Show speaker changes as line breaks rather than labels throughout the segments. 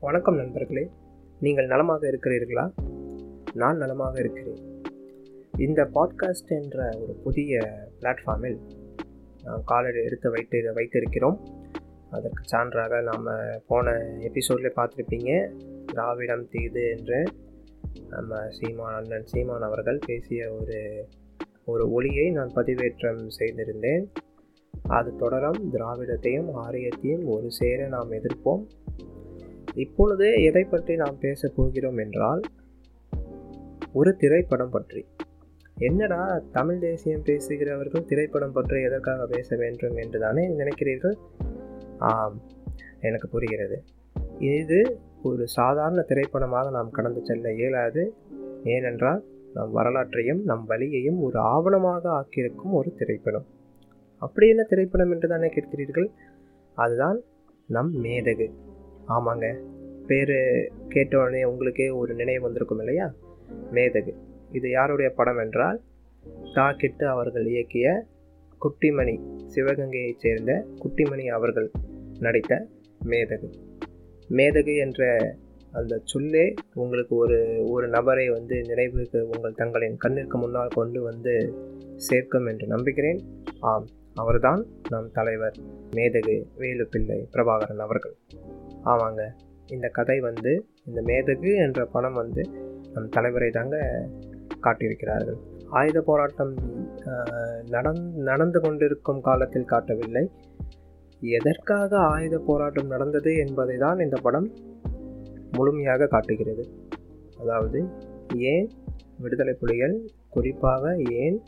வணக்கம் நண்பர்களே. நீங்கள் நலமாக இருக்கிறீர்களா? நான் நலமாக இருக்கிறேன். இந்த பாட்காஸ்ட் என்ற ஒரு புதிய பிளாட்ஃபார்மில் நாம் காலடி எடுத்து வைத்து வைத்திருக்கிறோம். அதற்கு சான்றாக நாம் போன எபிசோடில் பார்த்துருப்பீங்க. திராவிடம் தீது என்று நம்ம சீமான் அண்ணன் சீமான் அவர்கள் பேசிய ஒரு ஒரு ஒளியை நான் பதிவேற்றம் செய்திருந்தேன். அது தொடரும் திராவிடத்தையும் ஆரியத்தையும் ஒரு சேர நாம் எதிர்ப்போம். இப்பொழுது எதை பற்றி நாம் பேச போகிறோம் என்றால் ஒரு திரைப்படம் பற்றி. என்னடா தமிழ் தேசியம் பேசுகிறவர்கள் திரைப்படம் பற்றி எதற்காக பேச வேண்டும் என்று தானே நினைக்கிறீர்கள்? ஆம் எனக்கு புரிகிறது. இது ஒரு சாதாரண திரைப்படமாக நாம் கடந்து செல்ல இயலாது. ஏனென்றால் நம் வரலாற்றையும் நம் வழியையும் ஒரு ஆவணமாக ஆக்கியிருக்கும் ஒரு திரைப்படம். அப்படி என்ன திரைப்படம் என்று தானே கேட்கிறீர்கள்? அதுதான் நம் மேதகு. ஆமாங்க. பேர் கேட்ட உடனே உங்களுக்கே ஒரு நினைவு வந்திருக்கும் இல்லையா? மேதகு. இது யாருடைய படம் என்றால் தாக்கிட்டு அவர்கள் இயக்கிய குட்டிமணி சிவகங்கையைச் சேர்ந்த குட்டிமணி அவர்கள் நடித்த மேதகு. மேதகு என்ற அந்த சொல்லே உங்களுக்கு ஒரு ஒரு நபரை வந்து நினைவுக்கு உங்கள் தங்களின் கண்ணிற்கு முன்னால் கொண்டு வந்து சேர்க்கும் என்று நம்புகிறேன். ஆம் அவர்தான் நம் தலைவர் மேதகு வேலுப்பிள்ளை பிரபாகரன் அவர்கள். ஆமாங்க. இந்த கதை வந்து இந்த மேதகு என்ற படம் வந்து நம் தலைவரை தாங்க காட்டியிருக்கிறார்கள். ஆயுத போராட்டம் நடந் நடந்து கொண்டிருக்கும் காலத்தில் காட்டவில்லை. எதற்காக ஆயுத போராட்டம் நடந்தது என்பதை தான் இந்த படம் முழுமையாக காட்டுகிறது. அதாவது ஏன் விடுதலை புலிகள் குறிப்பாக ஏன்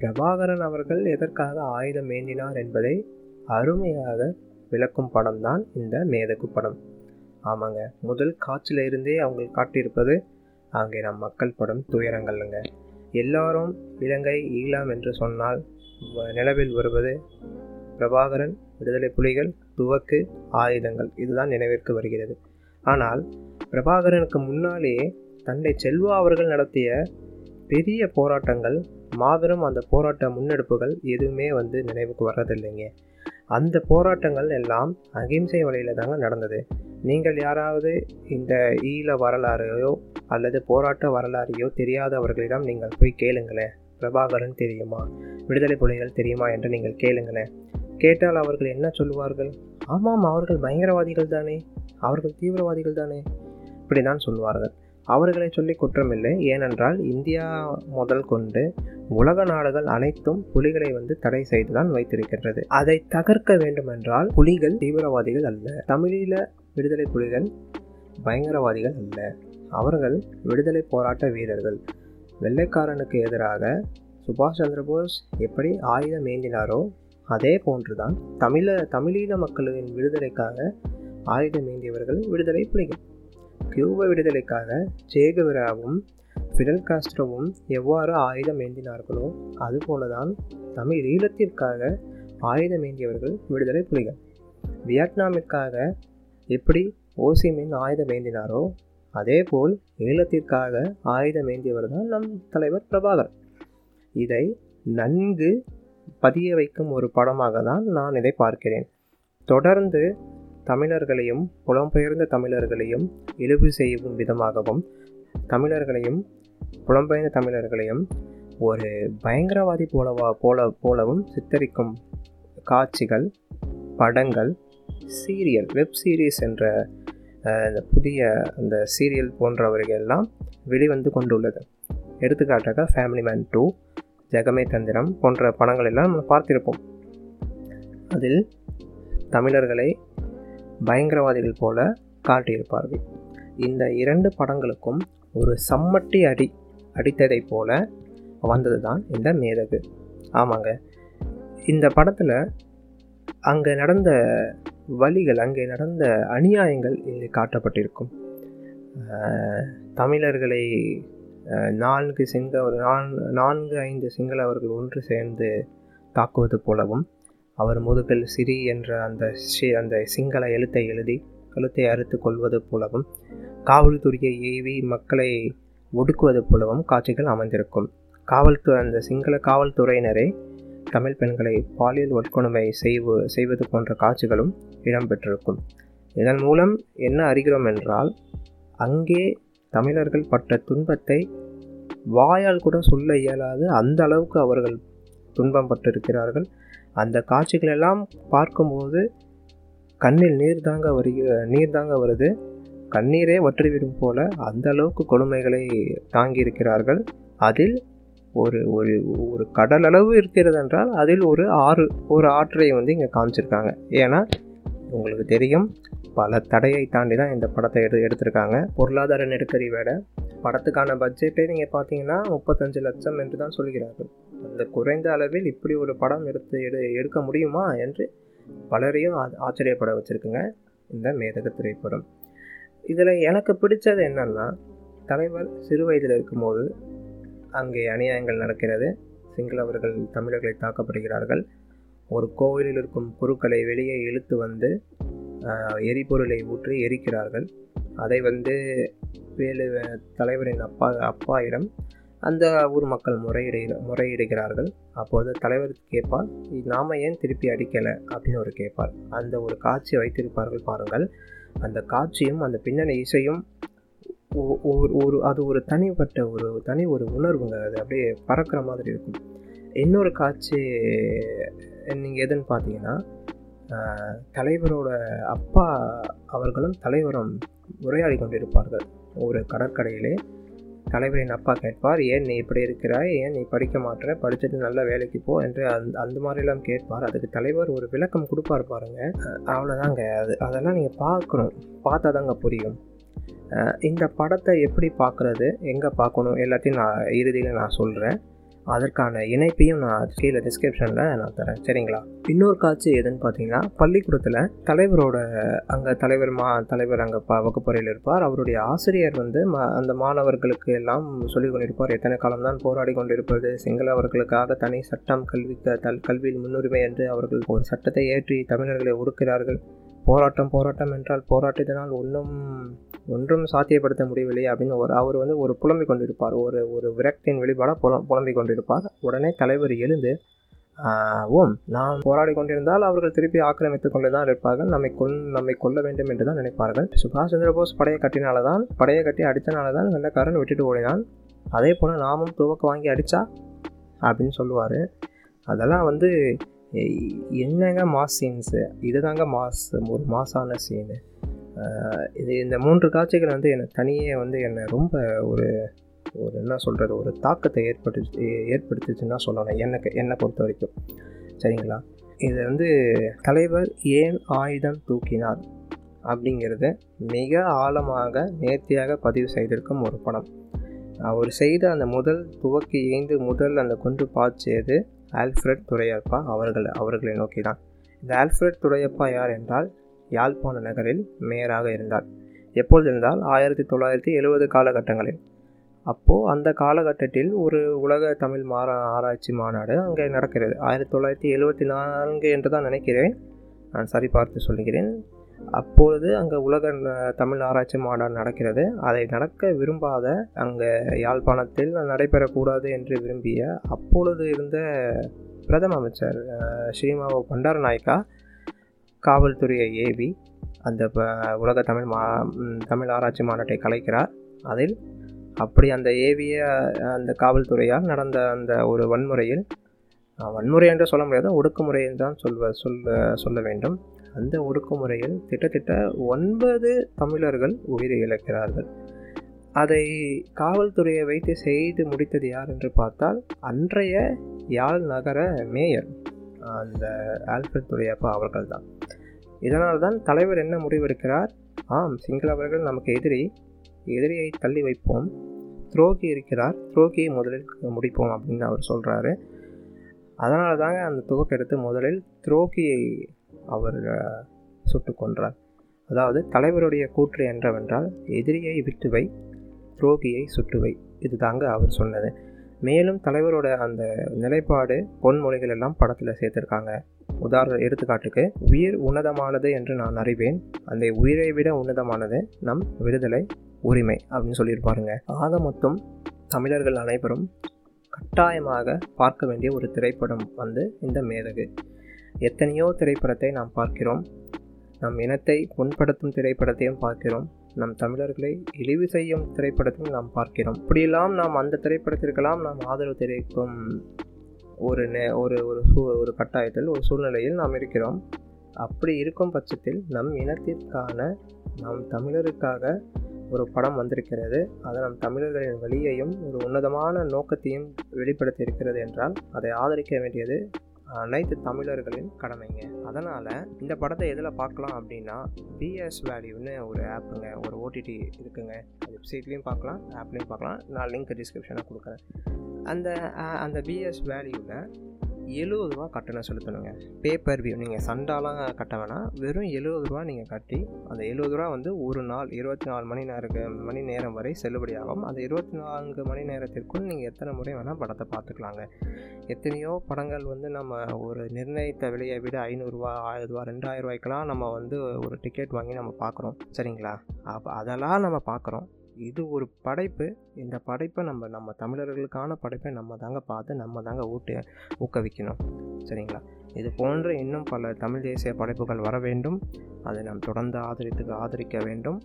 பிரபாகரன் அவர்கள் எதற்காக ஆயுதம் ஏந்தினார் என்பதை அருமையாக விளக்கும் படம் தான் இந்த மேதகு படம். ஆமாங்க முதல் காட்சியில் இருந்தே அவங்க காட்டியிருப்பது அங்கே நம் மக்கள் படம் துயரங்கள்ங்க. எல்லாரும் இலங்கை ஈழம் என்று சொன்னால் நிலவில் வருவது பிரபாகரன் விடுதலை புலிகள் துவக்கு ஆயுதங்கள் இதுதான் நினைவிற்கு வருகிறது. ஆனால் பிரபாகரனுக்கு முன்னாலேயே தந்தை செல்வா அவர்கள் நடத்திய பெரிய போராட்டங்கள் மாபெரும் அந்த போராட்ட முன்னெடுப்புகள் எதுவுமே வந்து நினைவுக்கு வர்றதில்லைங்க. அந்த போராட்டங்கள் எல்லாம் அகிம்சை வழியில் தாங்க நடந்தது. நீங்கள் யாராவது இந்த ஈழ வரலாறையோ அல்லது போராட்ட வரலாறையோ தெரியாதவர்களிடம் நீங்கள் போய் கேளுங்களேன். பிரபாகரன் தெரியுமா? விடுதலை புலிகள் தெரியுமா என்று நீங்கள் கேளுங்களேன். கேட்டால் அவர்கள் என்ன சொல்லுவார்கள்? ஆமாம் அவர்கள் பயங்கரவாதிகள் தானே. அவர்கள் தீவிரவாதிகள் தானே. இப்படி தான் சொல்வார்கள். அவர்களை சொல்லி குற்றமில்லை. ஏனென்றால் இந்தியா முதல் கொண்டு உலக நாடுகள் அனைத்தும் புலிகளை வந்து தடை செய்துதான் வைத்திருக்கின்றது. அதை தகர்க்க வேண்டுமென்றால் புலிகள் தீவிரவாதிகள் அல்ல. தமிழீழ விடுதலை புலிகள் பயங்கரவாதிகள் அல்ல. அவர்கள் விடுதலை போராட்ட வீரர்கள். வெள்ளைக்காரனுக்கு எதிராக சுபாஷ் சந்திரபோஸ் எப்படி ஆயுதம் ஏந்தினாரோ அதே போன்றுதான் தமிழ தமிழீழ மக்களின் விடுதலைக்காக ஆயுதம் ஏந்தியவர்கள் விடுதலை புலிகள். கியூப விடுதலைக்காக சேகுவிராவும் ஃபிடல் காஸ்ட்ரோவும் எவ்வாறு ஆயுதம் ஏந்தினார்களோ அதுபோலதான் தமிழ் ஈழத்திற்காக ஆயுதம் ஏந்தியவர்கள் விடுதலை புலிகள். வியட்நாமிற்காக எப்படி ஓசிமின் ஆயுதம் ஏந்தினாரோ அதேபோல் ஈழத்திற்காக ஆயுதம் ஏந்தியவர் தான் நம் தலைவர் பிரபாகர். இதை நன்கு பதிய வைக்கும் ஒரு படமாக தான் நான் இதை பார்க்கிறேன். தொடர்ந்து தமிழர்களையும் புலம்பெயர்ந்த தமிழர்களையும் இழிவு செய்யும் விதமாகவும் தமிழர்களையும் புலம்பெயர்ந்த தமிழர்களையும் ஒரு பயங்கரவாதி போலவா போல போலவும் சித்தரிக்கும் காட்சிகள் படங்கள் சீரியல் வெப் சீரிஸ் என்ற புதிய அந்த சீரியல் போன்றவர்களெல்லாம் வெளிவந்து கொண்டுள்ளது. எடுத்துக்காட்டாக ஃபேமிலி மேன் டூ ஜெகமே தந்திரம் போன்ற படங்கள் எல்லாம் நம்ம பார்த்திருப்போம். அதில் தமிழர்களை பயங்கரவாதிகள் போல காட்டியிருப்பார்கள். இந்த இரண்டு படங்களுக்கும் ஒரு சம்மட்டி அடி அடித்ததை போல வந்தது தான் இந்த மேதகு. ஆமாங்க. இந்த படத்தில் அங்கே நடந்த வழிகள் அங்கே நடந்த அநியாயங்கள் இங்கே காட்டப்பட்டிருக்கும். தமிழர்களை நான்கு சிங்க ஒரு நான்கு ஐந்து சிங்களவர்கள் ஒன்று சேர்ந்து தாக்குவது போலவும் அவர் முதுகில் சிறி என்ற அந்த அந்த சிங்கள எழுத்தை எழுதி கழுத்தை அறுத்து கொள்வது போலவும் காவல்துறையை ஏவி மக்களை ஒடுக்குவது போலவும் காட்சிகள் அமைந்திருக்கும். காவல்துறை அந்த சிங்கள காவல்துறையினரே தமிழ் பெண்களை பாலியல் வன்கொடுமை செய்வு செய்வது போன்ற காட்சிகளும் இடம்பெற்றிருக்கும். இதன் மூலம் என்ன அறிகிறோம் என்றால் அங்கே தமிழர்கள் பட்ட துன்பத்தை வாயால் கூட சொல்ல இயலாது அந்த அளவுக்கு அவர்கள் துன்பம் பட்டிருக்கிறார்கள். அந்த காட்சிகளெல்லாம் பார்க்கும்போது கண்ணில் நீர் தாங்க வருகிற நீர் தாங்க வருது. கண்ணீரே வற்றிவிடும் போல அந்த அளவுக்கு கொடுமைகளை தாங்கியிருக்கிறார்கள். அதில் ஒரு ஒரு ஒரு கடல் அளவு இருக்கிறது என்றால் அதில் ஒரு ஆறு ஒரு ஆற்றை வந்து இங்கே காமிச்சிருக்காங்க. ஏன்னா உங்களுக்கு தெரியும் பல தடையை தாண்டி தான் இந்த படத்தை எடு எடுத்திருக்காங்க. பொருளாதார நெருக்கடி வேட படத்துக்கான பட்ஜெட்டே நீங்கள் பார்த்தீங்கன்னா முப்பத்தஞ்சு லட்சம் என்று தான் சொல்கிறார்கள். இந்த குறைந்த அளவில் இப்படி ஒரு படம் எடுத்து எடு எடுக்க முடியுமா என்று பலரையும் ஆச்சரியப்பட வச்சுருக்குங்க இந்த மேதக திரைப்படம். இதில் எனக்கு பிடிச்சது என்னென்னா தலைவர் சிறு வயதில் இருக்கும்போது அங்கே அநியாயங்கள் நடக்கிறது. சிங்களவர்கள் தமிழர்களை தாக்கப்படுகிறார்கள். ஒரு கோவிலில் இருக்கும் குருக்களை வெளியே இழுத்து வந்து எரிபொருளை ஊற்றி எரிக்கிறார்கள். அதை வந்து வேலு தலைவரின் அப்பா அப்பாயிடம் அந்த ஊர் மக்கள் முறையிடுகிற முறையிடுகிறார்கள். அப்போது தலைவர் கேட்பார் நாம் ஏன் திருப்பி அடிக்கலை? அப்படின்னு ஒரு கேட்பார். அந்த ஒரு காட்சி வைத்திருப்பார்கள் பாருங்கள். அந்த காட்சியும் அந்த பின்னணி இசையும் ஒரு ஒரு அது ஒரு தனிப்பட்ட ஒரு தனி ஒரு உணர்வுங்க. அது அப்படியே பறக்கிற மாதிரி இருக்கும். இன்னொரு காட்சி நீங்கள் எதுன்னு பார்த்தீங்கன்னா தலைவரோட அப்பா அவர்களும் தலைவரும் உரையாடி கொண்டிருப்பார்கள். ஒரு கடற்கரையிலே. தலைவரின் அப்பா கேட்பார் ஏன் நீ இப்படி இருக்கிறாய்? ஏன் நீ படிக்க மாட்டேற? படிச்சுட்டு நல்ல வேலைக்கு போ என்று அந்த அந்த மாதிரிலாம் கேட்பார். அதுக்கு தலைவர் ஒரு விளக்கம் கொடுப்பார் பாருங்க. அவ்வளோதாங்க அது அதெல்லாம் நீங்கள் பார்க்கணும். பார்த்தா தாங்க புரியும். இந்த படத்தை எப்படி பார்க்குறது? எங்கே பார்க்கணும்? எல்லாத்தையும் நான் இறுதியில் நான் சொல்கிறேன் அதற்கான இணைப்பையும் நான் கீழே டிஸ்கிரிப்ஷனில் நான் தரேன். சரிங்களா? இன்னொரு காட்சி எதுன்னு பார்த்தீங்கன்னா பள்ளிக்கூடத்தில் தலைவரோட அங்கே தலைவர் மா தலைவர் அங்கே ப வகுப்பறையில் இருப்பார். அவருடைய ஆசிரியர் வந்து ம அந்த மாணவர்களுக்கு எல்லாம் சொல்லிக் கொண்டிருப்பார். எத்தனை காலம்தான் போராடி கொண்டிருப்பது? சிங்களவர்களுக்காக தனி சட்டம் கல்வி தல் கல்வியில் முன்னுரிமை என்று அவர்கள் ஒரு சட்டத்தை ஏற்றி தமிழர்களை ஒடுக்கிறார்கள். போராட்டம் போராட்டம் என்றால் போராட்டத்தினால் ஒன்றும் ஒன்றும் சாத்தியப்படுத்த முடியவில்லை அப்படின்னு ஒரு அவர் வந்து ஒரு புலம்பிக் கொண்டிருப்பார். ஒரு ஒரு விரக்தியின் வெளிப்பாடாக புலம் புலம்பிக் கொண்டிருப்பார். உடனே தலைவர் எழுந்து ஓம் நாம் போராடி கொண்டிருந்தால் அவர்கள் திருப்பி ஆக்கிரமித்துக் கொண்டு தான் இருப்பார்கள். நம்மை கொல் நம்மை கொல்ல வேண்டும் என்று தான் நினைப்பார்கள். சுபாஷ் சந்திர போஸ் படையை கட்டினால தான் படையை கட்டி அடித்தனால தான் வெள்ளக்காரன் விட்டுட்டு ஓடினான். அதே போல் நாமும் துவக்க வாங்கி அடித்தா அப்படின்னு சொல்லுவார். அதெல்லாம் வந்து என்னங்க மாஸ் சீன்ஸு? இதுதாங்க மாஸ் ஒரு மாஸான சீனு. இது இந்த மூன்று காட்சிகள் வந்து என்னை தனியே வந்து என்னை ரொம்ப ஒரு ஒரு என்ன சொல்கிறது ஒரு தாக்கத்தை ஏற்படுத்தி ஏற்படுத்துச்சுன்னா சொல்லணும் எனக்கு என்னை பொறுத்த வரைக்கும். சரிங்களா? இது வந்து தலைவர் ஏன் ஆயுதம் தூக்கினார் அப்படிங்கிறது மிக ஆழமாக நேர்த்தியாக பதிவு செய்திருக்கும் ஒரு படம். அவர் செய்த அந்த முதல் துவக்கி ஏந்து முதல் அந்த கொண்டு பாய்ச்சியது ஆல்ஃப்ரெட் துரையப்பா அவர்கள் அவர்களை நோக்கி தான் இந்த ஆல்ஃப்ரெட் துரையப்பா யார் என்றால் யாழ்ப்பாண நகரில் மேயராக இருந்தார். எப்பொழுது இருந்தால் ஆயிரத்தி தொள்ளாயிரத்தி எழுபது காலகட்டங்களில். அப்போது அந்த காலகட்டத்தில் ஒரு உலக தமிழ் மாற ஆராய்ச்சி மாநாடு அங்கே நடக்கிறது. ஆயிரத்தி தொள்ளாயிரத்தி எழுபத்தி நான்கு என்று தான் நினைக்கிறேன். நான் சரி பார்த்து சொல்லுகிறேன் அப்பொழுது அங்கே உலக தமிழ் ஆராய்ச்சி மாநாடு நடக்கிறது. அதை நடக்க விரும்பாத அங்கே யாழ்ப்பாணத்தில் நடைபெறக்கூடாது என்று விரும்பிய அப்பொழுது இருந்த பிரதம அமைச்சர் ஸ்ரீமாவோ பண்டாரநாயக்கா காவல்துறையை ஏவி அந்த உலக தமிழ் மா தமிழ் ஆராய்ச்சி மாநாட்டை கலைக்கிறார். அதில் அப்படி அந்த ஏவிய அந்த காவல்துறையால் நடந்த அந்த ஒரு வன்முறையில் வன்முறை என்று சொல்ல முடியாது ஒடுக்குமுறை தான் சொல்வ சொல்ல சொல்ல வேண்டும். அந்த ஒடுக்குமுறையில் கிட்டத்தட்ட ஒன்பது தமிழர்கள் உயிரை இழக்கிறார்கள். அதை காவல்துறையை வைத்து செய்து முடித்தது யார் என்று பார்த்தால் அன்றைய யாழ் நகர மேயர். அந்த ஆல்ஃபர்ட் துறையப்பா அவர்கள் தான் இதனால் தான் தலைவர் என்ன முடிவெடுக்கிறார்? ஆம் சிங்களவர்கள் நமக்கு எதிரி எதிரியை தள்ளி வைப்போம். துரோகி இருக்கிறார் துரோகியை முதலில் முடிப்போம் அப்படின்னு அவர் சொல்கிறாரு அதனால தாங்க அந்த துவக்க எடுத்து முதலில் துரோகியை அவர் சுட்டு கொன்றார். அதாவது தலைவருடைய கூற்று என்றவென்றால் எதிரியை விட்டுவை துரோகியை சுட்டுவை இது தாங்க அவர் சொன்னது. மேலும் தலைவரோட அந்த நிலைப்பாடு பொன்மொழிகள் எல்லாம் படத்தில் சேர்த்துருக்காங்க. உதாரண எடுத்துக்காட்டுக்கு உயிர் உன்னதமானது என்று நான் அறிவேன். அந்த உயிரை விட உன்னதமானது நம் விடுதலை உரிமை அப்படின்னு சொல்லியிருப்பாருங்க ஆக மொத்தம் தமிழர்கள் அனைவரும் கட்டாயமாக பார்க்க வேண்டிய ஒரு திரைப்படம் வந்து இந்த மேதகு எத்தனையோ திரைப்படத்தை நாம் பார்க்கிறோம். நம் இனத்தை புண்படுத்தும் திரைப்படத்தையும் பார்க்கிறோம். நம் தமிழர்களை இழிவு செய்யும் திரைப்படத்தையும் நாம் பார்க்கிறோம். இப்படியெல்லாம் நாம் அந்த திரைப்படத்திற்கெல்லாம் நாம் ஆதரவு தெரிவிக்கும் ஒரு நே ஒரு ஒரு சூ ஒரு கட்டாயத்தில் ஒரு சூழ்நிலையில் நாம் இருக்கிறோம். அப்படி இருக்கும் பட்சத்தில் நம் இனத்திற்கான நம் தமிழருக்காக ஒரு படம் வந்திருக்கிறது. அது நம் தமிழர்களின் வழியையும் ஒரு உன்னதமான நோக்கத்தையும் வெளிப்படுத்தி இருக்கிறது என்றால் அதை ஆதரிக்க வேண்டியது அனைத்து தமிழர்களின் கடமைங்க. அதனால் இந்த படத்தை எதில் பார்க்கலாம் அப்படின்னா பிஎஸ் வேல்யூன்னு ஒரு ஆப்புங்க. ஒரு ஓடிடி இருக்குங்க. வெப்சைட்லேயும் பார்க்கலாம் ஆப்லேயும் பார்க்கலாம். நான் லிங்க் டிஸ்கிரிப்ஷனாக கொடுக்குறேன். அந்த அந்த பிஎஸ் வேல்யூவில் எழுபது ரூபா கட்டணம் செலுத்தணுங்க பேப்பர் வியூ நீங்கள் சண்டாலாம் கட்ட வேணாம். வெறும் எழுபது ரூபா நீங்கள் கட்டி அந்த எழுபது ரூபா வந்து ஒரு நாள் இருபத்தி நாலு மணி நேரம் மணி நேரம் வரை செல்லுபடியாகும். அந்த இருபத்தி நான்கு மணி நேரத்திற்குள் நீங்கள் எத்தனை முறை வேணால் படத்தை பார்த்துக்கலாங்க. எத்தனையோ படங்கள் வந்து நம்ம ஒரு நிர்ணயித்த விலையை விட ஐநூறுரூவா ஆயிரம் ரூபா ரெண்டாயிரம் ரூபாய்க்கெலாம் நம்ம வந்து ஒரு டிக்கெட் வாங்கி நம்ம பார்க்குறோம். சரிங்களா? அப்போ அதெல்லாம் நம்ம பார்க்குறோம். இது ஒரு படைப்பு. இந்த படைப்பை நம்ம நம்ம தமிழர்களுக்கான படைப்பை நம்ம தாங்க பார்த்து நம்ம தாங்க ஊட்டு ஊக்குவிக்கணும். சரிங்களா? இது போன்ற இன்னும் பல தமிழ் தேசிய படைப்புகள் வர வேண்டும். அதை நாம் தொடர்ந்து ஆதரித்து ஆதரிக்க வேண்டும்.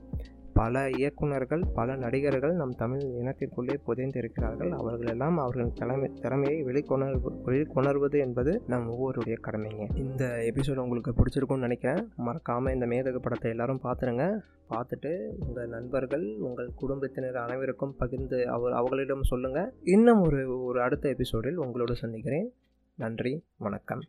பல இயக்குநர்கள் பல நடிகர்கள் நம் தமிழ் இனத்திற்குள்ளே புதைந்திருக்கிறார்கள். அவர்களெல்லாம் அவர்கள் தலைமை திறமையை வெளிக்கொணர்வு வெளிக்கொணர்வது என்பது நம் ஒவ்வொருடைய கடமைங்க. இந்த எபிசோடு உங்களுக்கு பிடிச்சிருக்கும்னு நினைக்கிறேன். மறக்காமல் இந்த மேதக படத்தை எல்லாரும் பார்த்துருங்க. பார்த்துட்டு உங்கள் நண்பர்கள் உங்கள் குடும்பத்தினர் அனைவருக்கும் பகிர்ந்து அவர் அவர்களிடம் சொல்லுங்கள் இன்னும் ஒரு ஒரு அடுத்த எபிசோடில் உங்களோடு சந்திக்கிறேன். நன்றி வணக்கம்.